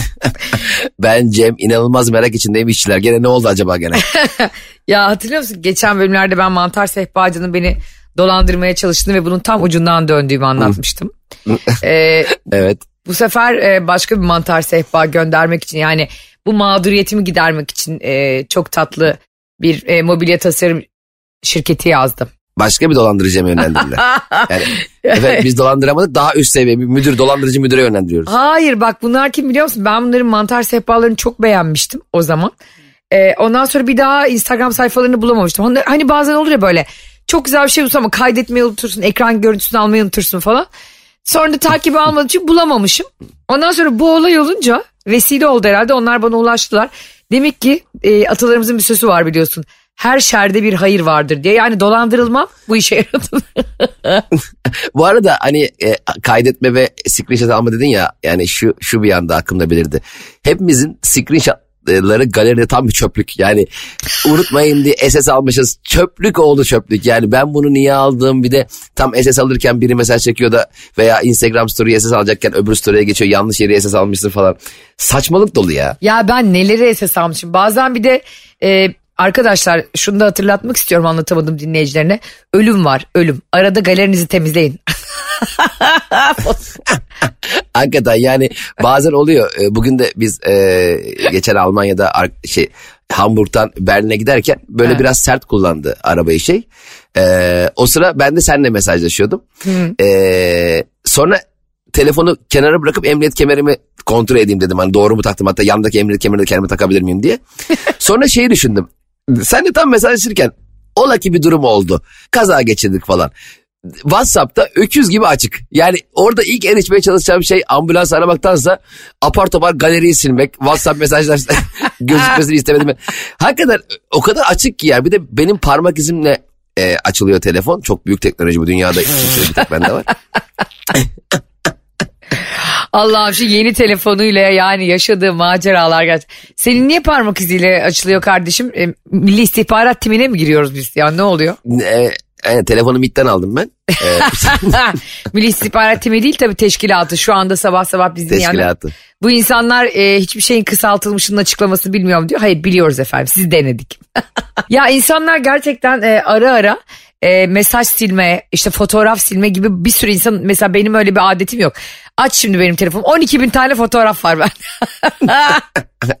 Ben Cem inanılmaz merak içindeyim işçiler. Gene ne oldu acaba gene? ya hatırlıyor musun? Geçen bölümlerde ben Mantar Sehpacı'nın beni dolandırmaya çalıştığını ve bunun tam ucundan döndüğümü anlatmıştım. ee, evet. Bu sefer e, başka bir mantar sehpa göndermek için yani bu mağduriyetimi gidermek için e, çok tatlı bir e, mobilya tasarım şirketi yazdım. Başka bir dolandırıcıya mı yönlendirdiler? yani, efendim biz dolandıramadık daha üst seviye bir müdür dolandırıcı müdüre yönlendiriyoruz. Hayır bak bunlar kim biliyor musun? Ben bunların mantar sehpalarını çok beğenmiştim o zaman. Ee, ondan sonra bir daha Instagram sayfalarını bulamamıştım. Onlar, hani bazen olur ya böyle çok güzel bir şey bulursun ama kaydetmeyi unutursun, ekran görüntüsünü almayı unutursun falan. Sonra da takibi almadığım için bulamamışım. Ondan sonra bu olay olunca vesile oldu herhalde onlar bana ulaştılar. Demek ki e, atalarımızın bir sözü var biliyorsun. Her şerde bir hayır vardır diye. Yani dolandırılmam bu işe yaradı. bu arada hani e, kaydetme ve screenshot alma dedin ya yani şu şu bir anda aklımda belirdi. Hepimizin screenshot ları galeride tam bir çöplük. Yani unutmayın diye SS almışız. Çöplük oldu çöplük. Yani ben bunu niye aldım bir de tam SS alırken biri mesaj çekiyor da veya Instagram story SS alacakken öbür story'e geçiyor. Yanlış yere SS almışsın falan. Saçmalık dolu ya. Ya ben neleri SS almışım. Bazen bir de e, Arkadaşlar şunu da hatırlatmak istiyorum anlatamadım dinleyicilerine. Ölüm var ölüm. Arada galerinizi temizleyin. Hakikaten yani bazen oluyor. E, bugün de biz e, geçen Almanya'da şey Hamburg'dan Berlin'e giderken böyle evet. biraz sert kullandı arabayı şey. E, o sıra ben de seninle mesajlaşıyordum. E, sonra telefonu kenara bırakıp emniyet kemerimi kontrol edeyim dedim. Hani doğru mu taktım hatta yandaki emniyet kemerini de kendime takabilir miyim diye. Sonra şeyi düşündüm. Sen de tam mesajlaşırken ola ki bir durum oldu. Kaza geçirdik falan. WhatsApp'ta öküz gibi açık. Yani orada ilk erişmeye çalışacağım şey ambulans aramaktansa apar topar galeriyi silmek, WhatsApp mesajlar gözükmesini istemedim. Hakikaten o kadar açık ki yani bir de benim parmak izimle e, açılıyor telefon. Çok büyük teknoloji bu dünyada. bir tek bende var. Allah'ım şu yeni telefonuyla yani yaşadığı maceralar gerçekten. Senin niye parmak iziyle açılıyor kardeşim? E, Milli İstihbarat timine mi giriyoruz biz ya ne oluyor? E, e, telefonu MİT'ten aldım ben. E, Milli İstihbarat Timi değil tabii teşkilatı. Şu anda sabah sabah bizim teşkilatı. yani. Bu insanlar e, hiçbir şeyin kısaltılmışının açıklamasını bilmiyorum diyor. Hayır biliyoruz efendim siz denedik. ya insanlar gerçekten e, ara ara e, mesaj silme, işte fotoğraf silme gibi bir sürü insan mesela benim öyle bir adetim yok. Aç şimdi benim telefonum 12 bin tane fotoğraf var ben.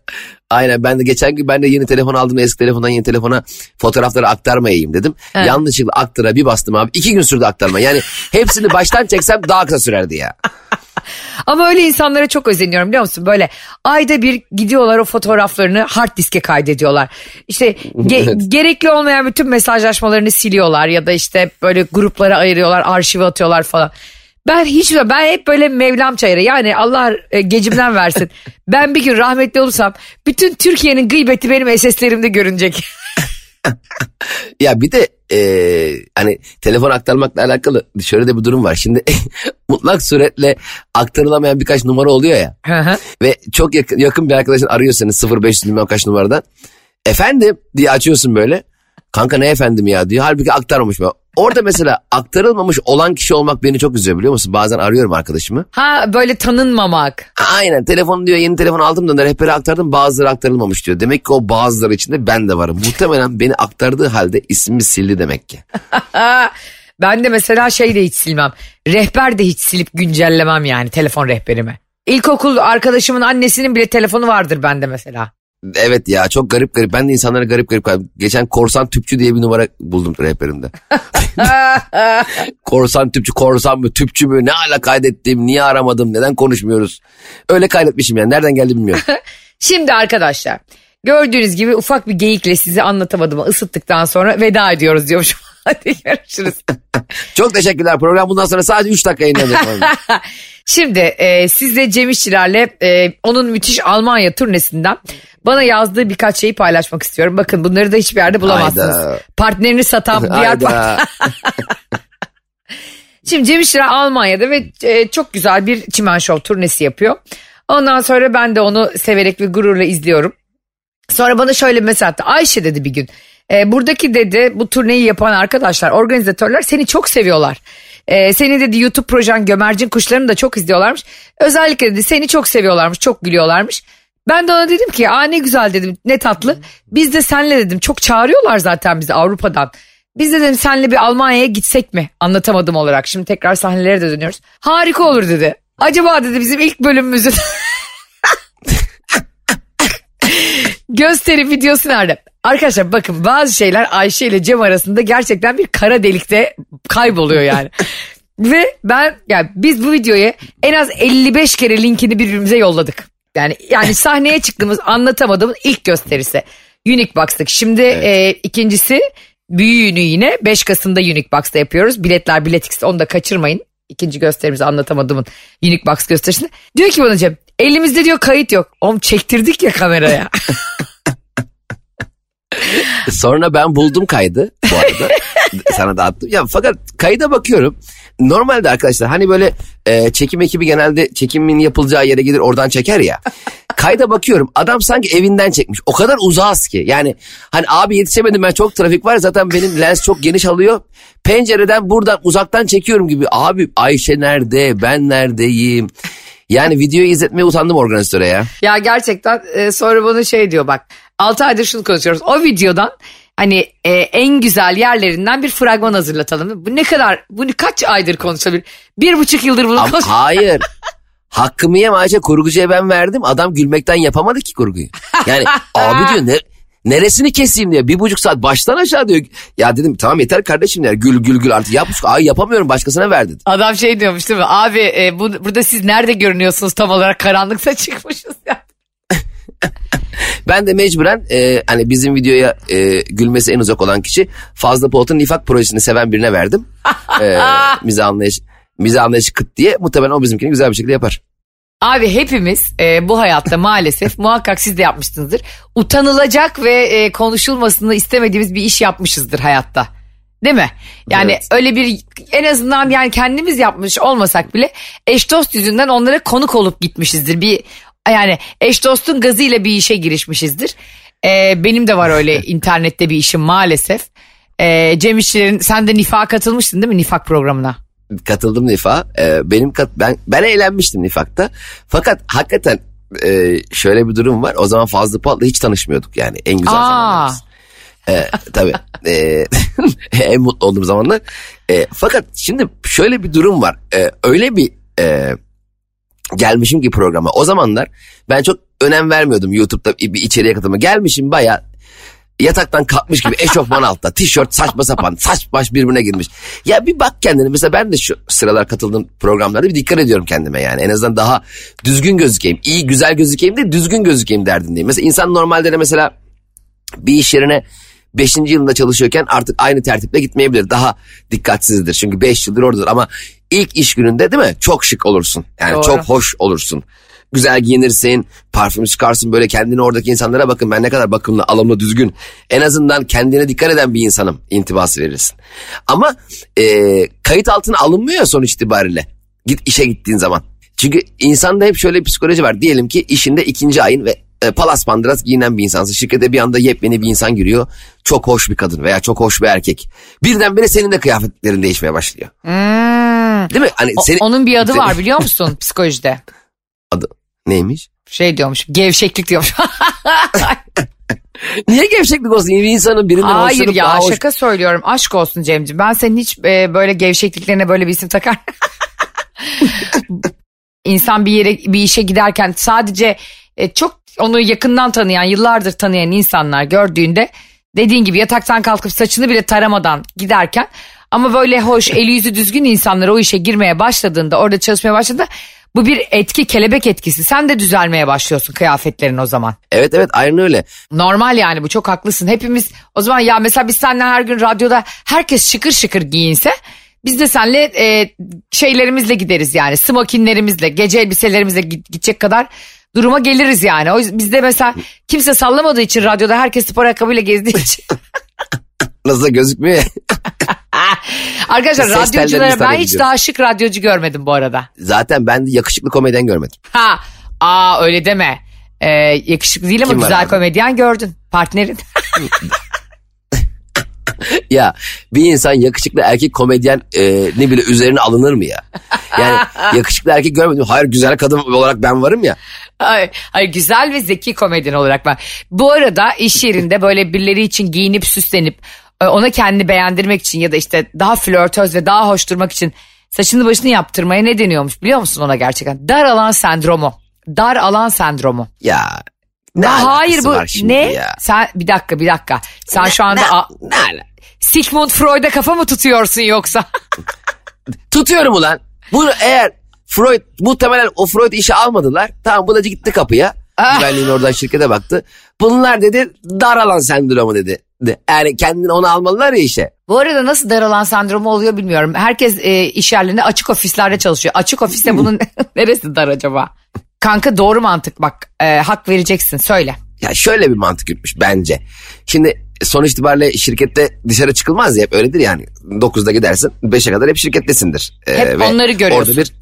Aynen ben de geçen gün ben de yeni telefon aldım eski telefondan yeni telefona fotoğrafları aktarmayayım dedim. Evet. Yanlışlıkla aktıra bir bastım abi iki gün sürdü aktarma yani hepsini baştan çeksem daha kısa sürerdi ya. Ama öyle insanlara çok özeniyorum biliyor musun? Böyle ayda bir gidiyorlar o fotoğraflarını hard diske kaydediyorlar. İşte ge- evet. gerekli olmayan bütün mesajlaşmalarını siliyorlar ya da işte böyle gruplara ayırıyorlar, arşive atıyorlar falan. Ben hiç ben hep böyle Mevlam çayırı yani Allah e, gecimden versin. ben bir gün rahmetli olursam bütün Türkiye'nin gıybeti benim SS'lerimde görünecek. Ya bir de e, hani telefon aktarmakla alakalı şöyle de bir durum var. Şimdi mutlak suretle aktarılamayan birkaç numara oluyor ya. ve çok yakın, yakın bir arkadaşın arıyor seni 0500 bilmem kaç numaradan. Efendim diye açıyorsun böyle. Kanka ne efendim ya diyor. Halbuki aktarmamış mı? Orada mesela aktarılmamış olan kişi olmak beni çok üzüyor biliyor musun? Bazen arıyorum arkadaşımı. Ha böyle tanınmamak. Aynen telefon diyor yeni telefon aldım da rehbere aktardım bazıları aktarılmamış diyor. Demek ki o bazıları içinde ben de varım. Muhtemelen beni aktardığı halde ismimi sildi demek ki. ben de mesela şey de hiç silmem. Rehber de hiç silip güncellemem yani telefon rehberimi. İlkokul arkadaşımın annesinin bile telefonu vardır bende mesela. Evet ya çok garip garip. Ben de insanlara garip garip. Geçen korsan tüpçü diye bir numara buldum rehberimde. korsan tüpçü, korsan mı, tüpçü mü? Ne ala kaydettim, niye aramadım, neden konuşmuyoruz? Öyle kaydetmişim yani. Nereden geldi bilmiyorum. Şimdi arkadaşlar gördüğünüz gibi ufak bir geyikle sizi anlatamadım ısıttıktan sonra veda ediyoruz diyormuşum. Hadi görüşürüz. Çok teşekkürler. Program bundan sonra sadece 3 dakika yayınlanacak. Şimdi e, siz de Cem İşçilerle e, onun müthiş Almanya turnesinden bana yazdığı birkaç şeyi paylaşmak istiyorum. Bakın bunları da hiçbir yerde bulamazsınız. Hayda. Partnerini satan diğer partner. Şimdi Cem İşçiler Almanya'da ve e, çok güzel bir çimen şov turnesi yapıyor. Ondan sonra ben de onu severek ve gururla izliyorum. Sonra bana şöyle attı. Ayşe dedi bir gün. E, buradaki dedi bu turneyi yapan arkadaşlar, organizatörler seni çok seviyorlar. E, senin dedi YouTube projen Gömercin Kuşlarını da çok izliyorlarmış. Özellikle dedi seni çok seviyorlarmış, çok gülüyorlarmış. Ben de ona dedim ki aa ne güzel dedim ne tatlı. Biz de senle dedim çok çağırıyorlar zaten bizi Avrupa'dan. Biz de dedim senle bir Almanya'ya gitsek mi anlatamadım olarak. Şimdi tekrar sahnelere de dönüyoruz. Harika olur dedi. Acaba dedi bizim ilk bölümümüzün gösteri videosu nerede? Arkadaşlar bakın bazı şeyler Ayşe ile Cem arasında gerçekten bir kara delikte kayboluyor yani. Ve ben yani biz bu videoyu en az 55 kere linkini birbirimize yolladık. Yani yani sahneye çıktığımız anlatamadığımız ilk gösterisi. Unique Box'tık. Şimdi e, ikincisi büyüğünü yine 5 Kasım'da Unique Box'ta yapıyoruz. Biletler Biletix'te onu da kaçırmayın. İkinci gösterimizi anlatamadığımın Unique Box gösterisinde. Diyor ki bana Cem elimizde diyor kayıt yok. Oğlum çektirdik ya kameraya. Sonra ben buldum kaydı bu arada. Sana da attım. Ya fakat kayda bakıyorum. Normalde arkadaşlar hani böyle e, çekim ekibi genelde çekimin yapılacağı yere gelir oradan çeker ya. Kayda bakıyorum adam sanki evinden çekmiş. O kadar uzağız ki. Yani hani abi yetişemedim ben çok trafik var zaten benim lens çok geniş alıyor. Pencereden buradan uzaktan çekiyorum gibi. Abi Ayşe nerede ben neredeyim. Yani videoyu izletmeye utandım organizatöre ya. Ya gerçekten e, sonra bana şey diyor bak 6 aydır şunu konuşuyoruz. O videodan hani e, en güzel yerlerinden bir fragman hazırlatalım. Bu ne kadar bu ne- kaç aydır konuşabilir? Bir buçuk yıldır bunu Ama konuş. hayır. Hakkımı yeme Ayşe kurgucuya ben verdim. Adam gülmekten yapamadı ki kurguyu. Yani abi diyor ne, neresini keseyim diyor. Bir buçuk saat baştan aşağı diyor. Ya dedim tamam yeter kardeşim der. Gül gül gül artık yap. Ay yapamıyorum başkasına ver dedi. Adam şey diyormuş değil mi? Abi e, bu, burada siz nerede görünüyorsunuz tam olarak karanlıkta çıkmışız ya. Ben de mecburen e, hani bizim videoya e, gülmesi en uzak olan kişi Fazla Polat'ın nifak projesini seven birine verdim. E, mizah anlayış, mizah anlayışı kıt diye muhtemelen o bizimkini güzel bir şekilde yapar. Abi hepimiz e, bu hayatta maalesef muhakkak siz de yapmışsınızdır. Utanılacak ve e, konuşulmasını istemediğimiz bir iş yapmışızdır hayatta. Değil mi? Yani Evet. öyle bir en azından yani kendimiz yapmış olmasak bile eş dost yüzünden onlara konuk olup gitmişizdir. Bir yani eş dostun gazıyla bir işe girişmişizdir. E, benim de var öyle internette bir işim maalesef. E, Cem İşçilerin sen de Nifak'a katılmıştın değil mi Nifak programına? katıldım Nifa. Ee, benim kat, ben ben eğlenmiştim Nifak'ta. Fakat hakikaten e, şöyle bir durum var. O zaman Fazlı Polat'la hiç tanışmıyorduk yani en güzel zamanlarımız. Ee, tabii. Ee, en mutlu olduğum zamanlar. Ee, fakat şimdi şöyle bir durum var. Ee, öyle bir e, gelmişim ki programa. O zamanlar ben çok önem vermiyordum YouTube'da bir içeriye katılma. Gelmişim baya yataktan kalkmış gibi eşofman altta tişört saçma sapan saç baş birbirine girmiş. Ya bir bak kendine mesela ben de şu sıralar katıldığım programlarda bir dikkat ediyorum kendime yani. En azından daha düzgün gözükeyim. iyi güzel gözükeyim de düzgün gözükeyim derdindeyim. Mesela insan normalde de mesela bir iş yerine 5. yılında çalışıyorken artık aynı tertiple gitmeyebilir. Daha dikkatsizdir. Çünkü 5 yıldır oradadır ama ilk iş gününde değil mi? Çok şık olursun. Yani Doğru. çok hoş olursun. Güzel giyinirsin, parfüm çıkarsın böyle kendini oradaki insanlara bakın ben ne kadar bakımlı, alımlı, düzgün. En azından kendine dikkat eden bir insanım intibası verirsin. Ama e, kayıt altına alınmıyor sonuç itibariyle. Git işe gittiğin zaman. Çünkü insanda hep şöyle bir psikoloji var. Diyelim ki işinde ikinci ayın ve e, palas pandıras giyinen bir insansın. Şirkete bir anda yepyeni bir insan giriyor. Çok hoş bir kadın veya çok hoş bir erkek. Birdenbire senin de kıyafetlerin değişmeye başlıyor. Hmm. Değil mi? Hani O- onun bir adı senin- var biliyor musun psikolojide? Adı neymiş? Şey diyormuş gevşeklik diyormuş. Niye gevşeklik olsun? Bir insanın birinden Hayır hoşlanıp ya hoş... şaka söylüyorum aşk olsun Cemciğim. Ben senin hiç e, böyle gevşekliklerine böyle bir isim takar. İnsan bir yere bir işe giderken sadece e, çok onu yakından tanıyan yıllardır tanıyan insanlar gördüğünde dediğin gibi yataktan kalkıp saçını bile taramadan giderken ama böyle hoş eli yüzü düzgün insanlar o işe girmeye başladığında orada çalışmaya başladığında Bu bir etki kelebek etkisi. Sen de düzelmeye başlıyorsun kıyafetlerin o zaman. Evet evet aynen öyle. Normal yani bu çok haklısın. Hepimiz o zaman ya mesela biz seninle her gün radyoda herkes şıkır şıkır giyinse biz de seninle e, şeylerimizle gideriz yani smokinlerimizle gece elbiselerimizle gidecek kadar duruma geliriz yani. O yüzden bizde mesela kimse sallamadığı için radyoda herkes spor ayakkabıyla gezdiği için. Nasıl gözükmüyor ya. Arkadaşlar Ses radyoculara ben hiç daha şık radyocu görmedim bu arada. Zaten ben de yakışıklı komedyen görmedim. Ha, aa öyle deme. Ee, yakışıklı değil ama Kim güzel komedyen gördün partnerin. Ya bir insan yakışıklı erkek komedyen e, ne bile üzerine alınır mı ya? Yani yakışıklı erkek görmedim. Hayır güzel kadın olarak ben varım ya. Ay, ay güzel ve zeki komedyen olarak ben. Bu arada iş yerinde böyle birileri için giyinip süslenip e, ona kendini beğendirmek için ya da işte daha flörtöz ve daha hoş durmak için saçını başını yaptırmaya ne deniyormuş biliyor musun ona gerçekten? Dar alan sendromu. Dar alan sendromu. Ya ne alakası hayır bu var ne? Ya? Sen bir dakika bir dakika. Sen şu anda ne, a- ne Sigmund Freud'a kafa mı tutuyorsun yoksa? Tutuyorum ulan. Bunu eğer Freud muhtemelen o Freud işe almadılar. Tamam bu da gitti kapıya. Ah. Güvenliğin oradan şirkete baktı. Bunlar dedi dar alan sendromu dedi. De- Yani kendini onu almalılar ya işe. Bu arada nasıl daralan sendromu oluyor bilmiyorum. Herkes e, iş yerlerinde açık ofislerde çalışıyor. Açık ofiste bunun neresi dar acaba? Kanka doğru mantık bak e, hak vereceksin söyle. Ya şöyle bir mantık yürütmüş bence. Şimdi sonuç itibariyle şirkette dışarı çıkılmaz ya hep öyledir yani. 9'da gidersin 5'e kadar hep şirkettesindir. Ee, Hep onları görüyorsun. Orada bir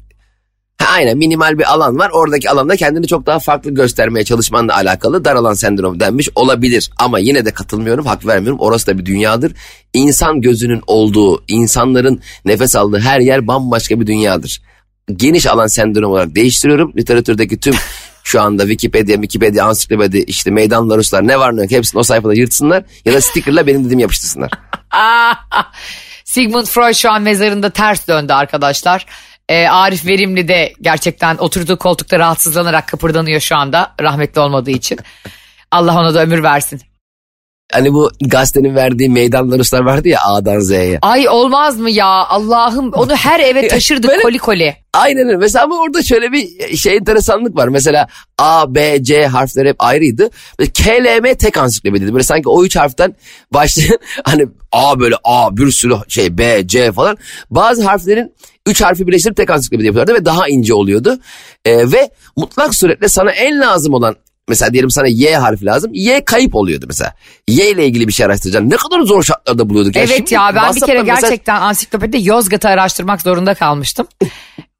Ha, aynen minimal bir alan var. Oradaki alanda kendini çok daha farklı göstermeye çalışmanla alakalı dar alan sendromu denmiş olabilir. Ama yine de katılmıyorum, hak vermiyorum. Orası da bir dünyadır. İnsan gözünün olduğu, insanların nefes aldığı her yer bambaşka bir dünyadır. Geniş alan sendromu olarak değiştiriyorum. Literatürdeki tüm şu anda Wikipedia, Wikipedia, ansiklopedi, işte meydanlar, Ruslar ne var ne yok hepsini o sayfada yırtsınlar. Ya da stickerla benim dediğimi yapıştırsınlar. Sigmund Freud şu an mezarında ters döndü arkadaşlar. E, Arif Verimli de gerçekten oturduğu koltukta rahatsızlanarak kıpırdanıyor şu anda rahmetli olmadığı için. Allah ona da ömür versin. Hani bu gazetenin verdiği meydanlar, Ruslar vardı ya A'dan Z'ye. Ay olmaz mı ya Allah'ım onu her eve taşırdık Böyle- koli koli. Aynen öyle. Mesela ama orada şöyle bir şey enteresanlık var. Mesela A, B, C harfleri hep ayrıydı. K, L, M tek ansiklopediydi. Böyle sanki o üç harften başlayan hani A böyle A bir sürü şey B, C falan. Bazı harflerin üç harfi birleştirip tek ansiklopedi yapıyorlardı ve daha ince oluyordu. Ee, ve mutlak suretle sana en lazım olan Mesela diyelim sana Y harfi lazım. Y kayıp oluyordu mesela. Y ile ilgili bir şey araştıracaksın. Ne kadar zor şartlarda buluyorduk. Evet şimdi ya ben bir kere mesaj- gerçekten ansiklopedide Yozgat'ı araştırmak zorunda kalmıştım.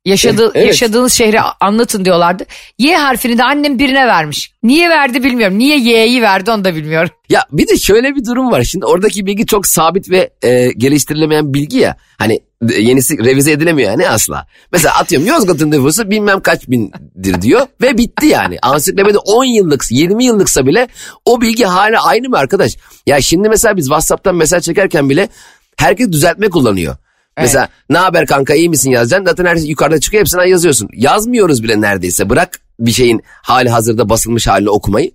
Yaşadığı, Evet. Yaşadığınız şehri anlatın diyorlardı. Y harfini de annem birine vermiş. Niye verdi bilmiyorum. Niye Y'yi verdi onu da bilmiyorum. Ya bir de şöyle bir durum var. Şimdi oradaki bilgi çok sabit ve e, geliştirilemeyen bilgi ya. Hani yenisi revize edilemiyor yani asla. Mesela atıyorum Yozgat'ın nüfusu bilmem kaç bindir diyor ve bitti yani. Ansiklopedi 10 yıllık 20 yıllıksa bile o bilgi hala aynı mı arkadaş? Ya şimdi mesela biz WhatsApp'tan mesaj çekerken bile herkes düzeltme kullanıyor. Mesela ne haber kanka iyi misin yazacaksın. Zaten her şey yukarıda çıkıyor hepsine yazıyorsun. Yazmıyoruz bile neredeyse. Bırak bir şeyin hali hazırda basılmış halini okumayı.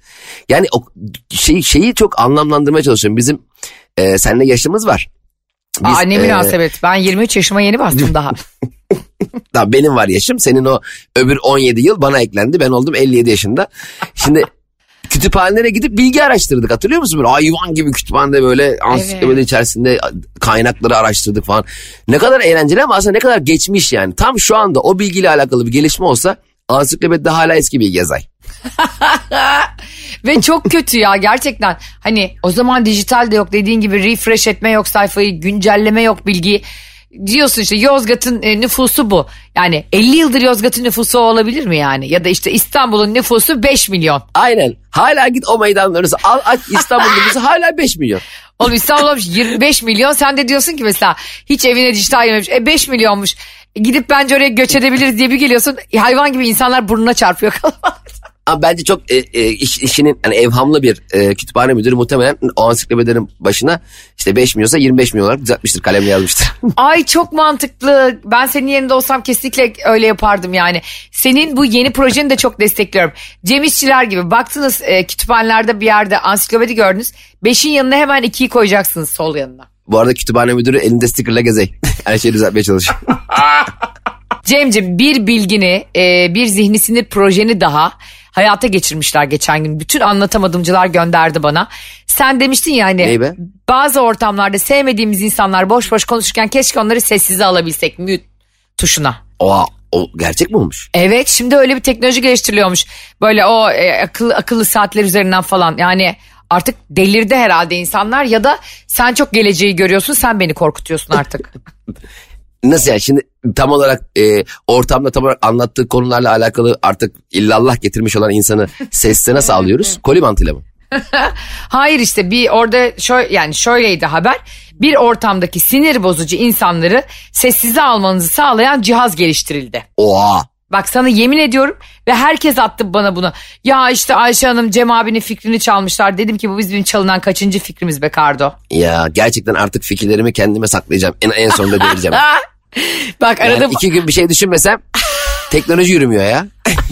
Yani o şey, şeyi çok anlamlandırmaya çalışıyorum. Bizim e, seninle yaşımız var. Biz, Aa, ne e, münasebet. Ben 23 yaşıma yeni bastım daha. Tamam benim var yaşım. Senin o öbür 17 yıl bana eklendi. Ben oldum 57 yaşında. Şimdi kütüphanelere gidip bilgi araştırdık hatırlıyor musun? Böyle hayvan gibi kütüphanede böyle ansiklopedi içerisinde kaynakları araştırdık falan. Ne kadar eğlenceli ama aslında ne kadar geçmiş yani. Tam şu anda o bilgiyle alakalı bir gelişme olsa ansiklopedide hala eski bilgi yazay. Ve çok kötü ya gerçekten. Hani o zaman dijital de yok dediğin gibi refresh etme yok sayfayı, güncelleme yok bilgiyi. Diyorsun işte Yozgat'ın e, nüfusu bu. Yani 50 yıldır Yozgat'ın nüfusu olabilir mi yani? Ya da işte İstanbul'un nüfusu 5 milyon. Aynen. Hala git o meydanları al aç İstanbul nüfusu hala 5 milyon. Oğlum İstanbul olmuş 25 milyon. Sen de diyorsun ki mesela hiç evine dijital yememiş. E 5 milyonmuş. Gidip bence oraya göç edebiliriz diye bir geliyorsun. Hayvan gibi insanlar burnuna çarpıyor kalabalık. Ama bence çok e, e, iş, işinin hani evhamlı bir e, kütüphane müdürü muhtemelen o ansiklopedilerin başına işte 5 milyonsa 25 milyon olarak düzeltmiştir kalemle yazmıştır. Ay çok mantıklı. Ben senin yerinde olsam kesinlikle öyle yapardım yani. Senin bu yeni projeni de çok destekliyorum. Cem İşçiler gibi baktınız e, kütüphanelerde bir yerde ansiklopedi gördünüz. Beşin yanına hemen ikiyi koyacaksınız sol yanına. Bu arada kütüphane müdürü elinde stickerla gezey. Her şeyi düzeltmeye çalışıyor. Cemciğim bir bilgini, e, bir zihni sinir projeni daha hayata geçirmişler geçen gün. Bütün anlatamadımcılar gönderdi bana. Sen demiştin ya hani be? bazı ortamlarda sevmediğimiz insanlar boş boş konuşurken keşke onları sessize alabilsek mute tuşuna. Oha, o gerçek mi olmuş? Evet şimdi öyle bir teknoloji geliştiriliyormuş. Böyle o e, akıllı, akıllı saatler üzerinden falan yani artık delirdi herhalde insanlar ya da sen çok geleceği görüyorsun sen beni korkutuyorsun artık. Nasıl yani şimdi tam olarak e, ortamda tam olarak anlattığı konularla alakalı artık illallah getirmiş olan insanı sesle nasıl alıyoruz? Koli mantığıyla mı? Hayır işte bir orada şöyle yani şöyleydi haber. Bir ortamdaki sinir bozucu insanları sessize almanızı sağlayan cihaz geliştirildi. Oha. Bak sana yemin ediyorum ve herkes attı bana bunu. Ya işte Ayşe Hanım Cem abinin fikrini çalmışlar. Dedim ki bu bizim çalınan kaçıncı fikrimiz be Kardo. Ya gerçekten artık fikirlerimi kendime saklayacağım. En, en sonunda vereceğim. Bak arada Yani iki gün bir şey düşünmesem teknoloji yürümüyor ya.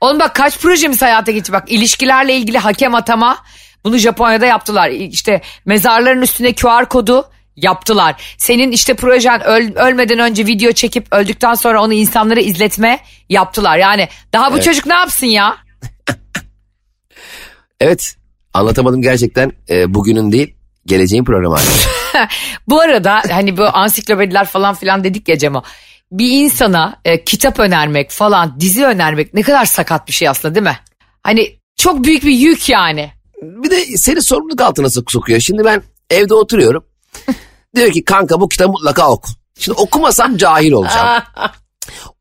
Oğlum bak kaç projemiz hayata geçti. Bak ilişkilerle ilgili hakem atama. Bunu Japonya'da yaptılar. İşte mezarların üstüne QR kodu yaptılar. Senin işte projen öl- ölmeden önce video çekip öldükten sonra onu insanlara izletme yaptılar. Yani daha bu çocuk ne yapsın ya? Evet anlatamadım gerçekten e, bugünün değil geleceğin programı. Bu arada hani bu ansiklopediler falan filan dedik ya Cemo. Bir insana e, kitap önermek falan dizi önermek ne kadar sakat bir şey aslında değil mi? Hani çok büyük bir yük yani. bir de seni sorumluluk altına sok- sokuyor. Şimdi ben evde oturuyorum. Diyor ki kanka bu kitabı mutlaka oku. Şimdi okumasam cahil olacağım.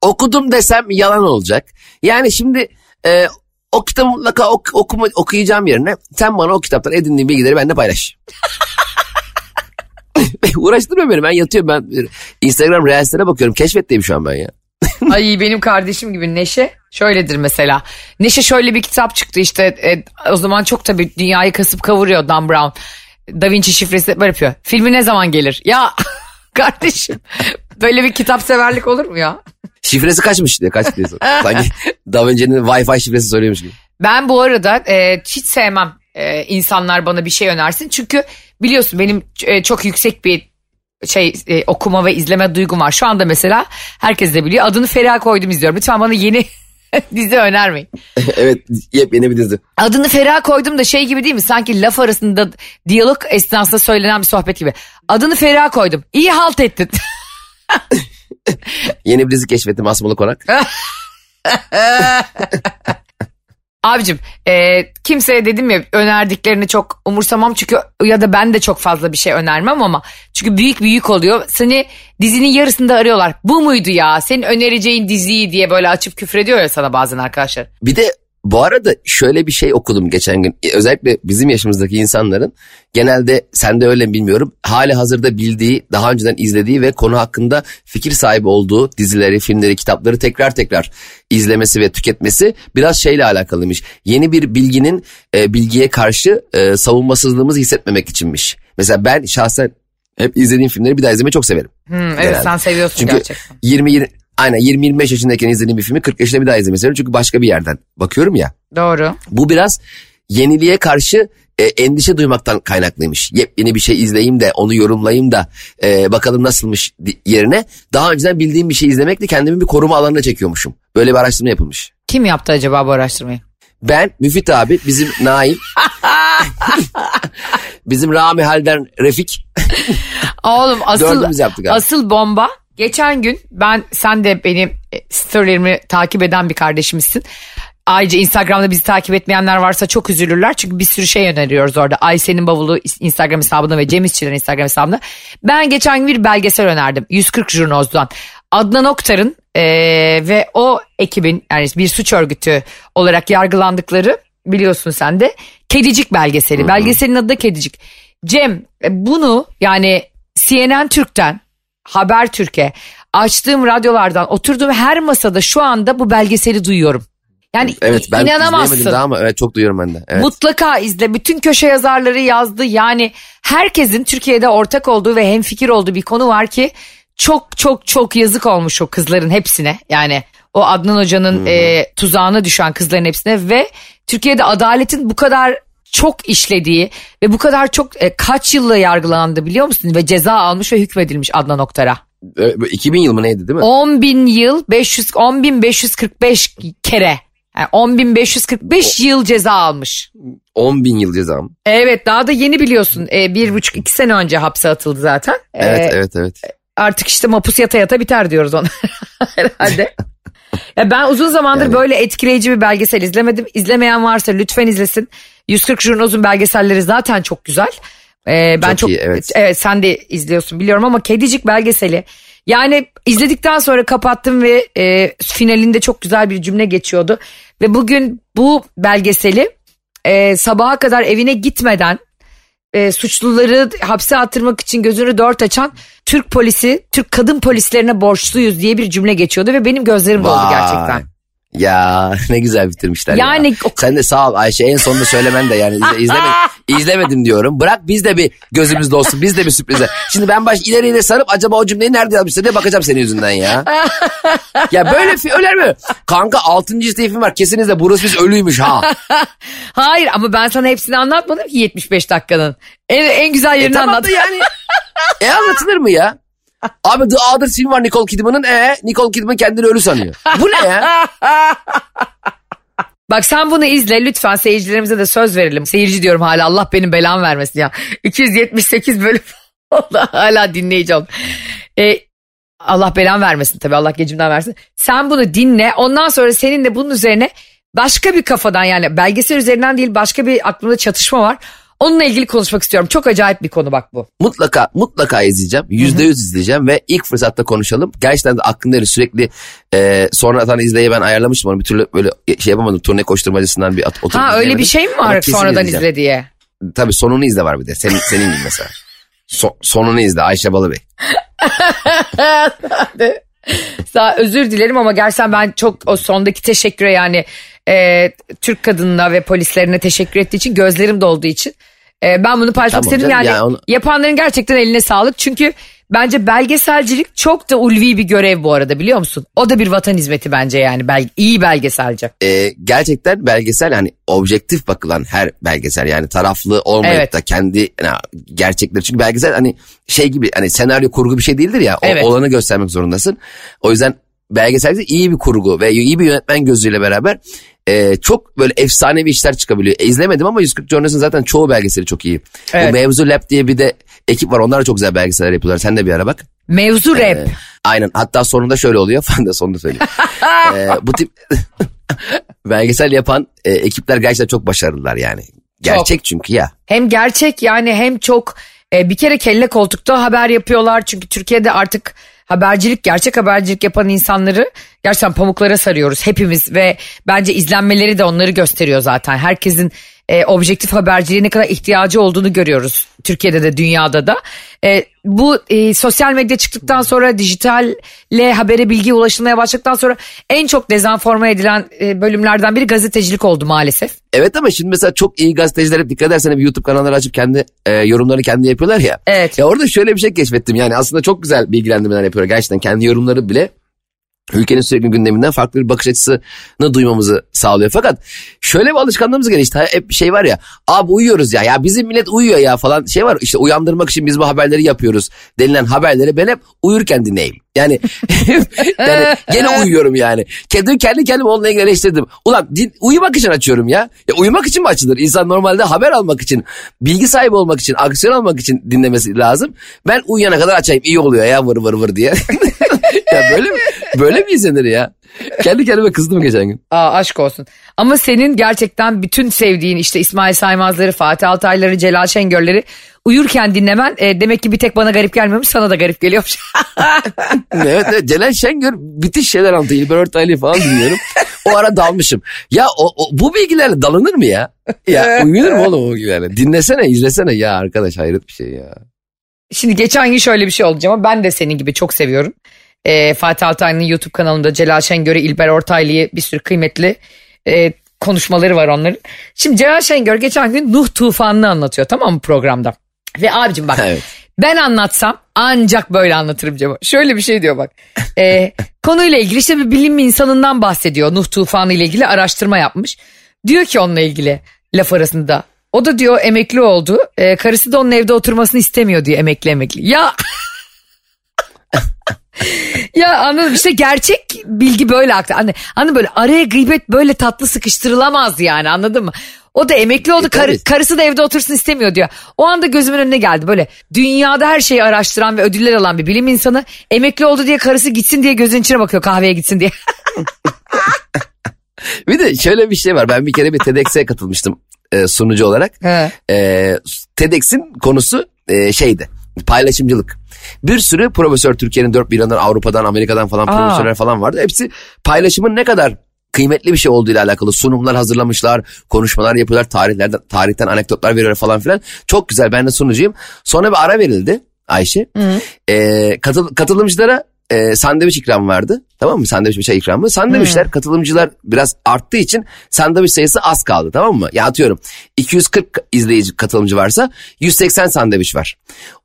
Okudum desem yalan olacak. Yani şimdi e, o kitabı mutlaka ok- okuma, okuyacağım yerine sen bana o kitaptan edindiğin bilgileri benimle paylaş. Uğraştırma beni ben yatıyorum ben Instagram Reels'lere bakıyorum keşfetteyim şu an ben ya. Ay benim kardeşim gibi Neşe şöyledir mesela. Neşe şöyle bir kitap çıktı işte e, o zaman çok tabii dünyayı kasıp kavuruyor Dan Brown. Da Vinci şifresi böyle yapıyor. Filmi ne zaman gelir? Ya kardeşim böyle bir kitap severlik olur mu ya? Şifresi kaçmış diye kaç diye. Sanki Da Vinci'nin Wi-Fi şifresi soruyormuş gibi. Ben bu arada e, hiç sevmem e, insanlar bana bir şey önersin. Çünkü biliyorsun benim e, çok yüksek bir şey e, okuma ve izleme duygum var. Şu anda mesela herkes de biliyor adını Feriha koydum izliyorum. Lütfen bana yeni dizi önermeyin. evet yepyeni bir dizi. Adını Feriha koydum da şey gibi değil mi? Sanki laf arasında diyalog esnasında söylenen bir sohbet gibi. Adını Feriha koydum. İyi halt ettin. Yeni bir dizi keşfettim Asmalı Konak. Abicim e, kimseye dedim ya önerdiklerini çok umursamam çünkü ya da ben de çok fazla bir şey önermem ama çünkü büyük bir yük oluyor. Seni dizinin yarısında arıyorlar. Bu muydu ya? Senin önereceğin diziyi diye böyle açıp küfrediyor ya sana bazen arkadaşlar. Bir de bu arada şöyle bir şey okudum geçen gün. Özellikle bizim yaşımızdaki insanların genelde sen de öyle mi bilmiyorum. Hali hazırda bildiği, daha önceden izlediği ve konu hakkında fikir sahibi olduğu dizileri, filmleri, kitapları tekrar tekrar izlemesi ve tüketmesi biraz şeyle alakalıymış. Yeni bir bilginin e, bilgiye karşı e, savunmasızlığımızı hissetmemek içinmiş. Mesela ben şahsen hep izlediğim filmleri bir daha izlemeyi çok severim. Hmm, evet Genelde. sen seviyorsun Çünkü gerçekten. 20 20 aynen 20-25 yaşındayken izlediğim bir filmi 40 yaşında bir daha seviyorum. Çünkü başka bir yerden bakıyorum ya. Doğru. Bu biraz yeniliğe karşı e, endişe duymaktan kaynaklıymış. Yepyeni bir şey izleyeyim de onu yorumlayayım da e, bakalım nasılmış yerine daha önceden bildiğim bir şey izlemekle kendimi bir koruma alanına çekiyormuşum. Böyle bir araştırma yapılmış. Kim yaptı acaba bu araştırmayı? Ben, Müfit abi, bizim Naim, bizim Rami Halden Refik Oğlum asıl asıl bomba geçen gün ben sen de benim e, storylerimi takip eden bir kardeşimizsin. Ayrıca Instagram'da bizi takip etmeyenler varsa çok üzülürler. Çünkü bir sürü şey öneriyoruz orada. Ayşe'nin bavulu Instagram hesabında ve Cem İşçilerin Instagram hesabında. Ben geçen gün bir belgesel önerdim. 140 Jurnoz'dan. Adnan Oktar'ın eee, ve o ekibin yani bir suç örgütü olarak yargılandıkları biliyorsun sen de Kedicik belgeseli. Belgeselin adı da Kedicik. Cem e, bunu yani CNN Türk'ten Habertürk'e açtığım radyolardan oturduğum her masada şu anda bu belgeseli duyuyorum. Yani Evet ben inanamazsın. daha ama evet çok duyuyorum ben de. Evet. Mutlaka izle. Bütün köşe yazarları yazdı. Yani herkesin Türkiye'de ortak olduğu ve hemfikir olduğu bir konu var ki çok çok çok yazık olmuş o kızların hepsine. Yani o Adnan Hoca'nın e, tuzağına düşen kızların hepsine ve Türkiye'de adaletin bu kadar çok işlediği ve bu kadar çok e, kaç yılla yargılandı biliyor musun? Ve ceza almış ve hükmedilmiş Adnan Oktar'a. e, 2000 yıl mı neydi değil mi? 10 bin yıl 500 10 bin 545 kere. Yani 10 bin 545 yıl ceza almış. 10 bin yıl ceza mı? Evet daha da yeni biliyorsun. Ee, bir buçuk iki sene önce hapse atıldı zaten. Ee, Evet evet evet. Artık işte mapus yata yata biter diyoruz ona herhalde. Ya ben uzun zamandır Yani- böyle etkileyici bir belgesel izlemedim. İzlemeyen varsa lütfen izlesin. 140 Jurnoz'un belgeselleri zaten çok güzel. Ee, ben Çok çok, iyi, evet. sen de izliyorsun biliyorum ama Kedicik belgeseli. Yani izledikten sonra kapattım ve e, finalinde çok güzel bir cümle geçiyordu. Ve bugün bu belgeseli e, sabaha kadar evine gitmeden e, suçluları hapse attırmak için gözünü dört açan Türk polisi, Türk kadın polislerine borçluyuz diye bir cümle geçiyordu ve benim gözlerim doldu gerçekten. Ya ne güzel bitirmişler Yani ya. o- Sen de sağ ol Ayşe en sonunda söylemen de yani izle, izleme- izlemedim diyorum. Bırak biz de bir gözümüzde olsun biz de bir sürprize. Şimdi ben baş ileri ileri sarıp acaba o cümleyi nerede yazmıştır diye bakacağım senin yüzünden ya. ya böyle öyle mi? Kanka 6. film var kesinlikle burası biz ölüymüş ha. Hayır ama ben sana hepsini anlatmadım ki 75 dakikanın. En, en güzel E yerini tamam anlat. da yani. E anlatılır mı ya? Abi The Other film var Nicole Kidman'ın. E Nicole Kidman kendini ölü sanıyor. Bu ne ya? Bak sen bunu izle lütfen seyircilerimize de söz verelim. Seyirci diyorum hala Allah benim belamı vermesin ya. 278 bölüm hala dinleyici oldum. Ee, Allah belamı vermesin tabii Allah gecimden versin. Sen bunu dinle ondan sonra senin de bunun üzerine başka bir kafadan yani belgesel üzerinden değil başka bir aklımda çatışma var. Onunla ilgili konuşmak istiyorum. Çok acayip bir konu bak bu. Mutlaka mutlaka izleyeceğim. Yüzde yüz izleyeceğim ve ilk fırsatta konuşalım. Gerçekten de aklımda sürekli e, sonradan izleye ben ayarlamıştım onu. Bir türlü böyle şey yapamadım. Turne koşturmacısından bir oturup Ha öyle bir şey mi var sonradan izle diye? Tabii sonunu izle var bir de. Senin, senin gibi mesela. So- sonunu izle Ayşe Balıbey. Sağ özür dilerim ama gerçekten ben çok o sondaki teşekküre yani e, Türk kadınına ve polislerine teşekkür ettiği için gözlerim dolduğu için e, ben bunu paylaşmak Tamam istedim yani, yani onu- yapanların gerçekten eline sağlık çünkü bence belgeselcilik çok da ulvi bir görev bu arada biliyor musun? O da bir vatan hizmeti bence yani bel iyi belgeselci. E, gerçekten belgesel hani objektif bakılan her belgesel yani taraflı olmayıp Evet. da kendi yani, gerçekleri. Çünkü belgesel hani şey gibi hani senaryo kurgu bir şey değildir ya. O, Evet. olanı göstermek zorundasın. O yüzden belgeselde iyi bir kurgu ve iyi bir yönetmen gözüyle beraber e, çok böyle efsanevi işler çıkabiliyor. E, izlemedim ama 140 Journalist'in zaten çoğu belgeseli çok iyi. Evet. Bu Mevzu Lab diye bir de ekip var. Onlar da çok güzel belgeseller yapıyorlar. Sen de bir ara bak. Mevzu rap. Ee, aynen. Hatta sonunda şöyle oluyor. Ben de sonunda söyleyeyim. Ee, bu tip belgesel yapan e, ekipler gerçekten çok başarılılar yani. Gerçek çünkü ya. Hem gerçek yani hem çok e, bir kere kelle koltukta haber yapıyorlar. Çünkü Türkiye'de artık habercilik gerçek habercilik yapan insanları gerçekten pamuklara sarıyoruz hepimiz ve bence izlenmeleri de onları gösteriyor zaten. Herkesin e, objektif haberciliğe ne kadar ihtiyacı olduğunu görüyoruz Türkiye'de de dünyada da. E, bu e, sosyal medya çıktıktan sonra dijitalle habere bilgi ulaşılmaya başladıktan sonra en çok dezenforme edilen e, bölümlerden biri gazetecilik oldu maalesef. Evet ama şimdi mesela çok iyi gazeteciler hep dikkat edersen hep YouTube kanalları açıp kendi e, yorumlarını kendi yapıyorlar ya. Evet. Ya orada şöyle bir şey keşfettim yani aslında çok güzel bilgilendirmeler yapıyorlar. Gerçekten kendi yorumları bile ülkenin sürekli gündeminden farklı bir bakış açısını duymamızı sağlıyor. Fakat şöyle bir alışkanlığımız gelişti. Hep şey var ya abi uyuyoruz ya ya bizim millet uyuyor ya falan şey var işte uyandırmak için biz bu haberleri yapıyoruz denilen haberleri ben hep uyurken dinleyeyim. Yani, yani gene uyuyorum yani. Kendi, kendi kendime onunla ilgili eleştirdim. Ulan din, uyumak için açıyorum ya. ya. Uyumak için mi açılır? İnsan normalde haber almak için, bilgi sahibi olmak için, aksiyon almak için dinlemesi lazım. Ben uyuyana kadar açayım iyi oluyor ya vır vır vır diye. ya böyle mi, böyle mi izlenir ya? Kendi kendime kızdım geçen gün. Aa, aşk olsun. Ama senin gerçekten bütün sevdiğin işte İsmail Saymazları, Fatih Altayları, Celal Şengörleri uyurken dinlemen e, demek ki bir tek bana garip gelmemiş sana da garip geliyormuş. evet, evet Celal Şengör bitiş şeyler anlatıyor. İlber Ortaylı'yı falan dinliyorum. O ara dalmışım. Ya o, o- bu bilgilerle dalınır mı ya? Ya uyunur mu oğlum o bilgilerle? Dinlesene izlesene ya arkadaş hayret bir şey ya. Şimdi geçen gün şöyle bir şey oldu ama ben de senin gibi çok seviyorum. E, Fatih Altaylı'nın YouTube kanalında Celal Şengör'ü, İlber Ortaylı'yı bir sürü kıymetli e, konuşmaları var onların. Şimdi Celal Şengör geçen gün Nuh tufanını anlatıyor tamam mı programda? Ve abicim bak Evet. ben anlatsam ancak böyle anlatırım Cemo. Şöyle bir şey diyor bak. Ee, konuyla ilgili işte bir bilim insanından bahsediyor. Nuh tufanı ile ilgili araştırma yapmış. Diyor ki onunla ilgili laf arasında. O da diyor emekli oldu. Ee, karısı da onun evde oturmasını istemiyor diyor emekli emekli. Ya ya anladım işte gerçek bilgi böyle aktı. Anne, anne böyle araya gıybet böyle tatlı sıkıştırılamaz yani anladın mı? O da emekli oldu E, kar- karısı da evde otursun istemiyor diyor. O anda gözümün önüne geldi böyle dünyada her şeyi araştıran ve ödüller alan bir bilim insanı emekli oldu diye karısı gitsin diye gözün içine bakıyor kahveye gitsin diye. Bir de şöyle bir şey var. Ben bir kere bir TEDx'e katılmıştım e, sunucu olarak. He. E, TEDx'in konusu e, şeydi. Paylaşımcılık. Bir sürü profesör Türkiye'nin dört bir yanından Avrupa'dan Amerika'dan falan Aa. profesörler falan vardı. Hepsi paylaşımın ne kadar kıymetli bir şey olduğu ile alakalı sunumlar hazırlamışlar, konuşmalar yapıyorlar, tarihlerden tarihten anekdotlar veriyorlar falan filan. Çok güzel ben de sunucuyum. Sonra bir ara verildi Ayşe. E, katıl, katılımcılara e, sandviç ikram vardı. Tamam mı? Sandviç bir şey ikramı. Sandviçler katılımcılar biraz arttığı için sandviç sayısı az kaldı tamam mı? Ya atıyorum 240 izleyici katılımcı varsa 180 sandviç var.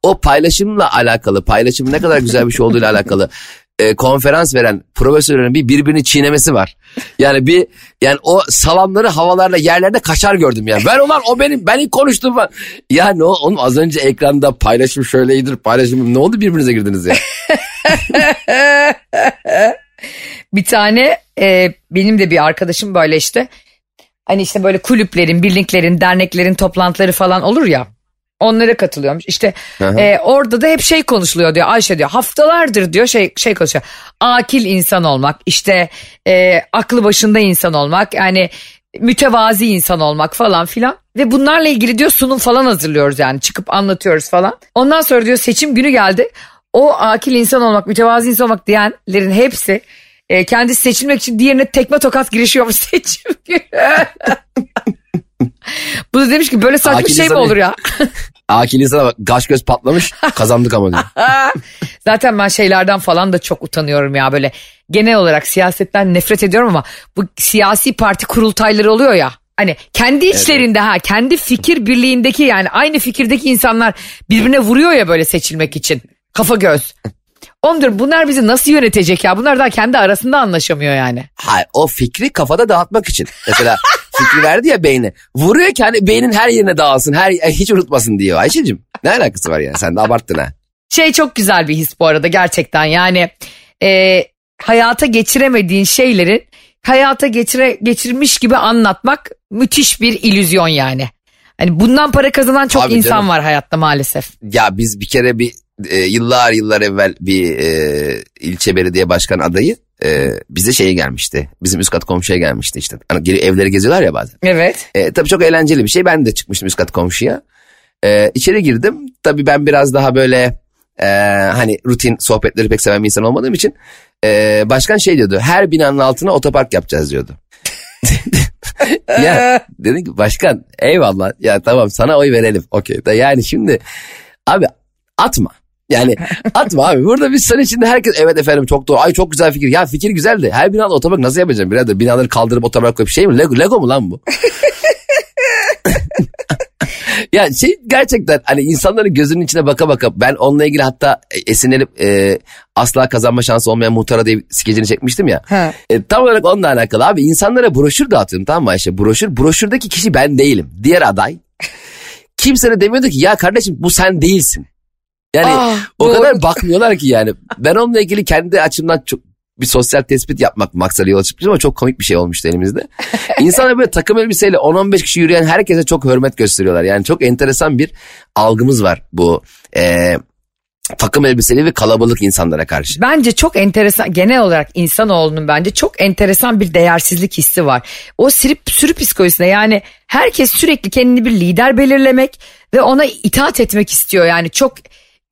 O paylaşımla alakalı paylaşım ne kadar güzel bir şey olduğuyla alakalı e, konferans veren profesörlerin bir birbirini çiğnemesi var. Yani bir yani o salamları havalarla yerlerde kaçar gördüm yani. Ben ulan o benim ben ilk konuştum falan. Ya ne o oğlum az önce ekranda paylaşım şöyleydir paylaşım ne oldu birbirinize girdiniz ya? Bir tane e, benim de bir arkadaşım böyle işte hani işte böyle kulüplerin, birliklerin, derneklerin toplantıları falan olur ya. Onlara katılıyormuş. İşte Aha. e, orada da hep şey konuşuluyor diyor. Ayşe diyor haftalardır diyor şey şey konuşuyor. Akil insan olmak, işte e, aklı başında insan olmak, yani mütevazi insan olmak falan filan. Ve bunlarla ilgili diyor sunum falan hazırlıyoruz yani çıkıp anlatıyoruz falan. Ondan sonra diyor seçim günü geldi. O akil insan olmak, mütevazi insan olmak diyenlerin hepsi e, kendisi seçilmek için diğerine tekme tokat girişiyormuş seçim. Bu da demiş ki böyle saçma Akil şey mi olur ya? Akil insana bak kaş göz patlamış kazandık ama diyor. Zaten ben şeylerden falan da çok utanıyorum ya böyle. Genel olarak siyasetten nefret ediyorum ama bu siyasi parti kurultayları oluyor ya. Hani kendi içlerinde ha kendi fikir birliğindeki yani aynı fikirdeki insanlar birbirine vuruyor ya böyle seçilmek için. Kafa göz. Ondur bunlar bizi nasıl yönetecek ya? Bunlar daha kendi arasında anlaşamıyor yani. Hayır o fikri kafada dağıtmak için. Mesela fikri verdi ya beyne. Vuruyor ki hani beynin her yerine dağılsın. Her, hiç unutmasın diyor. Ayşe'cim ne alakası var yani sen de abarttın ha. Şey çok güzel bir his bu arada gerçekten yani e, hayata geçiremediğin şeylerin hayata geçire, geçirmiş gibi anlatmak müthiş bir illüzyon yani. Hani bundan para kazanan çok Tabii insan canım. var hayatta maalesef. Ya biz bir kere bir e, yıllar yıllar evvel bir e, ilçe belediye başkan adayı e, bize şeye gelmişti. Bizim üst kat komşuya gelmişti işte. Hani evleri geziyorlar ya bazen. Evet. E, tabii çok eğlenceli bir şey. Ben de çıkmıştım üst kat komşuya. E, içeri girdim. Tabii ben biraz daha böyle e, hani rutin sohbetleri pek seven bir insan olmadığım için e, başkan şey diyordu. Her binanın altına otopark yapacağız diyordu. ya dedim ki başkan eyvallah ya tamam sana oy verelim. Okey. Yani şimdi abi atma. Yani atma abi. Burada biz senin şimdi herkes evet efendim çok doğru. Ay çok güzel fikir. Ya fikir güzeldi. Her binada otopark nasıl yapacağım birader? Binaları kaldırıp otopark koyup şey mi? Lego, Lego mu lan bu? ya şey gerçekten hani insanların gözünün içine baka baka ben onunla ilgili hatta esinlenip e, asla kazanma şansı olmayan muhtara diye skecini çekmiştim ya. Ha. E, tam olarak onunla alakalı abi insanlara broşür dağıtıyorum tamam mı Ayşe? Broşür, broşürdeki kişi ben değilim. Diğer aday. Kimse de demiyordu ki ya kardeşim bu sen değilsin. Yani Ah, o doğru. kadar bakmıyorlar ki yani. Ben onunla ilgili kendi açımdan çok bir sosyal tespit yapmak maksarı yola çıkmıştım ama çok komik bir şey olmuştu elimizde. İnsanlar böyle takım elbiseyle 10-15 kişi yürüyen herkese çok hürmet gösteriyorlar. Yani çok enteresan bir algımız var bu e, takım elbiseli ve kalabalık insanlara karşı. Bence çok enteresan genel olarak insanoğlunun bence çok enteresan bir değersizlik hissi var. O sürü, sürü psikolojisinde yani herkes sürekli kendini bir lider belirlemek ve ona itaat etmek istiyor. Yani çok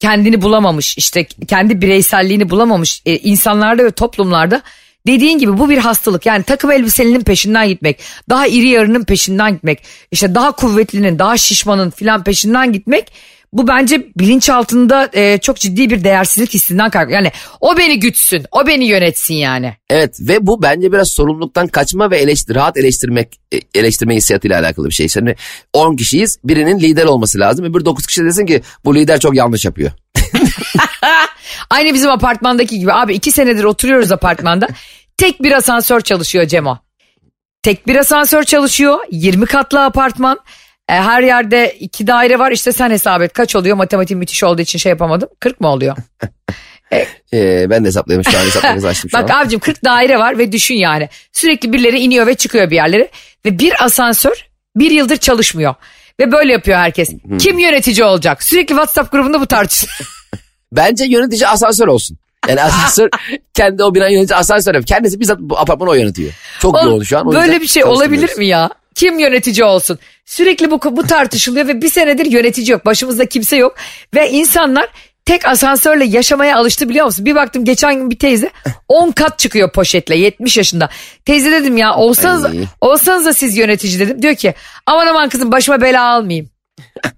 kendini bulamamış işte kendi bireyselliğini bulamamış e, insanlarda ve toplumlarda dediğin gibi bu bir hastalık. Yani takım elbiselinin peşinden gitmek, daha iri yarının peşinden gitmek, işte daha kuvvetlinin, daha şişmanın filan peşinden gitmek bu bence bilinçaltında e, çok ciddi bir değersizlik hissinden kaynaklı. Yani o beni gütsün, o beni yönetsin yani. Evet ve bu bence biraz sorumluluktan kaçma ve eleştir, rahat eleştirmek e, eleştirme hissiyatıyla alakalı bir şey. Şimdi 10 kişiyiz birinin lider olması lazım. Öbür 9 kişi desin ki bu lider çok yanlış yapıyor. Aynı bizim apartmandaki gibi. Abi iki senedir oturuyoruz apartmanda. Tek bir asansör çalışıyor Cemo. Tek bir asansör çalışıyor. 20 katlı apartman. E, her yerde iki daire var. İşte sen hesap et. Kaç oluyor? Matematik müthiş olduğu için şey yapamadım. 40 mı oluyor? Ee, ben de hesaplayayım şu an hesaplayayım açtım şu Bak an. abicim 40 daire var ve düşün yani. Sürekli birileri iniyor ve çıkıyor bir yerlere. Ve bir asansör bir yıldır çalışmıyor. Ve böyle yapıyor herkes. Kim yönetici olacak? Sürekli WhatsApp grubunda bu tartışılıyor. Bence yönetici asansör olsun. Yani asansör kendi o binanın yönetici asansör yap. Kendisi bizzat bu apartmanı o yönetiyor. Çok Oğlum, yoğun şu an. o Böyle bir şey olabilir mi ya? Kim yönetici olsun? Sürekli bu, bu tartışılıyor ve bir senedir yönetici yok. Başımızda kimse yok. Ve insanlar tek asansörle yaşamaya alıştı biliyor musun? Bir baktım geçen gün bir teyze 10 kat çıkıyor poşetle 70 yaşında. Teyze dedim ya olsanız, olsanız da siz yönetici dedim. Diyor ki aman aman kızım başıma bela almayayım.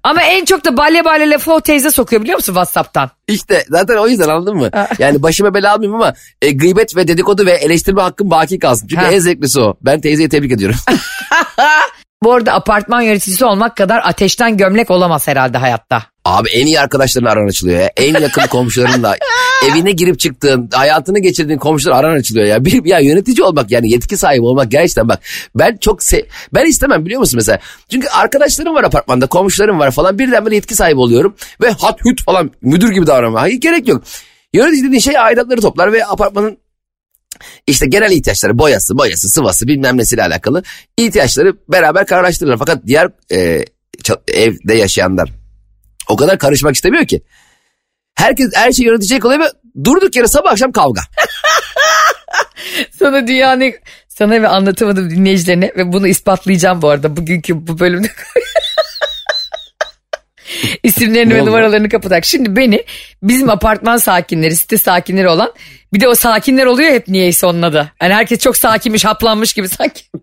Ama en çok da balya balya lafı o teyze sokuyor biliyor musun Whatsapp'tan? İşte zaten o yüzden anladın mı? Yani başıma bela almayayım ama e, gıybet ve dedikodu ve eleştirme hakkım baki kalsın. Çünkü Ha. en zevklisi o. Ben teyzeyi tebrik ediyorum. Bu arada apartman yöneticisi olmak kadar ateşten gömlek olamaz herhalde hayatta. Abi en iyi arkadaşların aran açılıyor ya. En yakın komşularınla evine girip çıktığın, hayatını geçirdiğin komşular aran açılıyor ya. Bir, ya yönetici olmak yani yetki sahibi olmak gerçekten bak. Ben çok se ben istemem biliyor musun mesela. Çünkü arkadaşlarım var apartmanda, komşularım var falan. Birden böyle yetki sahibi oluyorum ve hat hüt falan müdür gibi davranma. Hayır gerek yok. Yönetici dediğin şey aidatları toplar ve apartmanın işte genel ihtiyaçları boyası, boyası, sıvası bilmem nesiyle alakalı ihtiyaçları beraber kararlaştırırlar. Fakat diğer e, evde yaşayanlar o kadar karışmak istemiyor ki. Herkes her şeyi yönetecek oluyor ve durduk yere sabah akşam kavga. Sana dünyanın sana ve anlatamadım dinleyicilerine ve bunu ispatlayacağım bu arada bugünkü bu bölümde. İsimlerini Ne ve oldu? numaralarını kapatarak. Şimdi beni bizim apartman sakinleri, site sakinleri olan bir de o sakinler oluyor hep niyeyse onun adı. Hani herkes çok sakinmiş, haplanmış gibi sanki.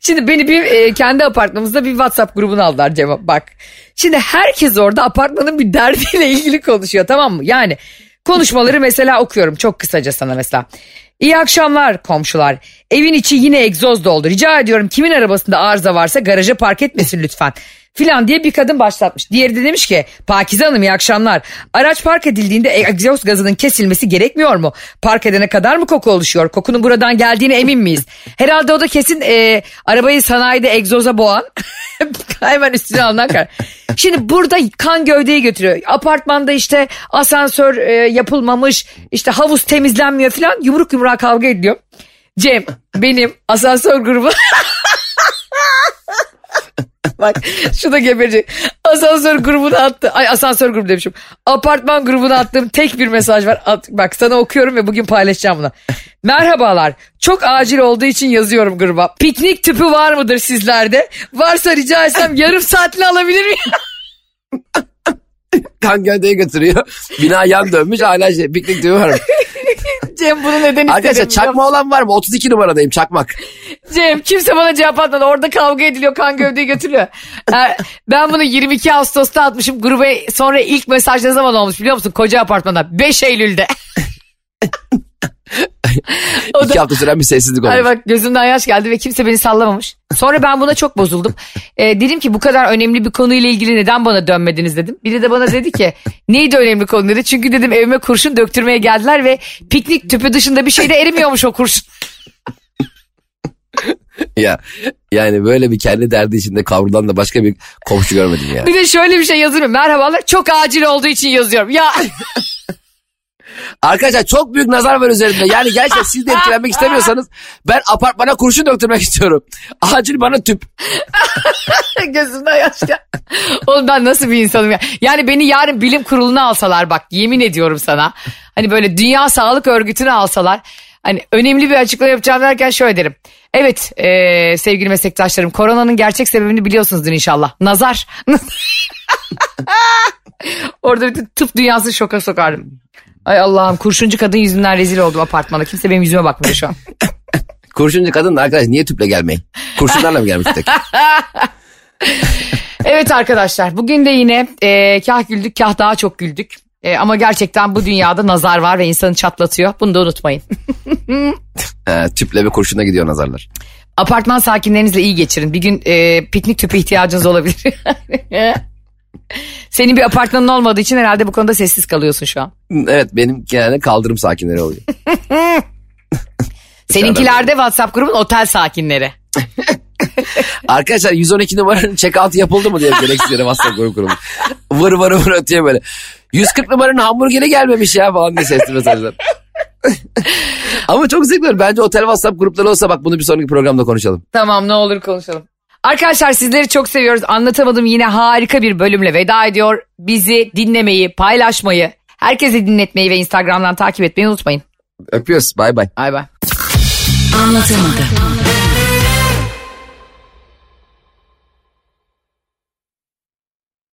Şimdi beni bir e, kendi apartmanımızda bir WhatsApp grubuna aldılar cevap bak. Şimdi herkes orada apartmanın bir derdiyle ilgili konuşuyor tamam mı? Yani konuşmaları mesela okuyorum çok kısaca sana mesela. İyi akşamlar komşular. Evin içi yine egzoz doldu. Rica ediyorum kimin arabasında arıza varsa garaja park etmesin lütfen. Filan diye bir kadın başlatmış. Diğeri de demiş ki Pakize Hanım iyi akşamlar. Araç park edildiğinde egzoz gazının kesilmesi gerekmiyor mu? Park edene kadar mı koku oluşuyor? Kokunun buradan geldiğine emin miyiz? Herhalde o da kesin e, arabayı sanayide egzoza boğan hemen üstüne alınan kar. Şimdi burada kan gövdeyi götürüyor. Apartmanda işte asansör e, yapılmamış, işte havuz temizlenmiyor falan yumruk yumruğa kavga ediyor. Cem benim asansör grubu Bak şu da geberecek. Asansör grubuna attı. Ay asansör grubu demişim. Apartman grubuna attığım tek bir mesaj var. At- bak sana okuyorum ve bugün paylaşacağım bunu. Merhabalar. Çok acil olduğu için yazıyorum gruba. Piknik tüpü var mıdır sizlerde? Varsa rica etsem yarım saatli alabilir miyim? Kan gövdeye götürüyor. Bina yan dönmüş hala şey piknik diyor var mı? Cem bunu neden Arkadaşlar istedim? çakma olan var mı? 32 numaradayım çakmak. Cem kimse bana cevap atmadı. Orada kavga ediliyor kan gövdeyi götürüyor. Ee, ben bunu 22 Ağustos'ta atmışım. Gruba sonra ilk mesaj ne zaman olmuş biliyor musun? Koca apartmanda 5 Eylül'de. O İki hafta süren bir sessizlik olmuş. Ay bak gözümden yaş geldi ve kimse beni sallamamış. Sonra ben buna çok bozuldum. Ee, dedim ki bu kadar önemli bir konuyla ilgili neden bana dönmediniz dedim. Biri de bana dedi ki neydi önemli konu dedi. Çünkü dedim evime kurşun döktürmeye geldiler ve piknik tüpü dışında bir şey de erimiyormuş o kurşun. Ya yani böyle bir kendi derdi içinde kavrulan da başka bir komşu görmedim ya. Bir de şöyle bir şey yazıyorum. Merhabalar çok acil olduğu için yazıyorum. Ya Arkadaşlar çok büyük nazar var üzerimde. Yani gerçekten siz de etkilenmek istemiyorsanız ben apartmana kurşun döktürmek istiyorum. Acil bana tüp. gözümden yaş geldi. Oğlum ben nasıl bir insanım ya. Yani beni yarın bilim kuruluna alsalar bak yemin ediyorum sana. Hani böyle Dünya Sağlık Örgütü'ne alsalar. Hani önemli bir açıklama yapacağım derken şöyle derim. Evet eee, sevgili meslektaşlarım koronanın gerçek sebebini biliyorsunuzdur inşallah. Nazar. Orada bütün tıp dünyası şoka sokardım. Ay Allah'ım kurşuncu kadın yüzünden rezil oldum apartmana. Kimse benim yüzüme bakmıyor şu an. Kurşuncu kadın da arkadaş niye tüple gelmeyin? Kurşunlarla mı gelmiş tek? Evet arkadaşlar bugün de yine e, kah güldük kah daha çok güldük. E, ama gerçekten bu dünyada nazar var ve insanı çatlatıyor. Bunu da unutmayın. Ee, tüple ve kurşuna gidiyor nazarlar. Apartman sakinlerinizle iyi geçirin. Bir gün e, piknik tüpü ihtiyacınız olabilir. Senin bir apartmanın olmadığı için herhalde bu konuda sessiz kalıyorsun şu an. Evet benim genelde kaldırım sakinleri oluyor. Seninkiler de WhatsApp grubun otel sakinleri. Arkadaşlar 112 numaranın check out yapıldı mı diye gereksiz yere WhatsApp grubu kurulmuş. Vır vır vır ötüyor böyle. 140 numaranın hamburgeri gelmemiş ya falan diye sesli mesajlar. Ama çok zevkli. Bence otel WhatsApp grupları olsa bak bunu bir sonraki programda konuşalım. Tamam ne olur konuşalım. Arkadaşlar sizleri çok seviyoruz. Anlatamadım yine harika bir bölümle veda ediyor. Bizi dinlemeyi, paylaşmayı, herkese dinletmeyi ve Instagram'dan takip etmeyi unutmayın. Öpüyoruz. Bay bay. Bay bay. Anlatamadım.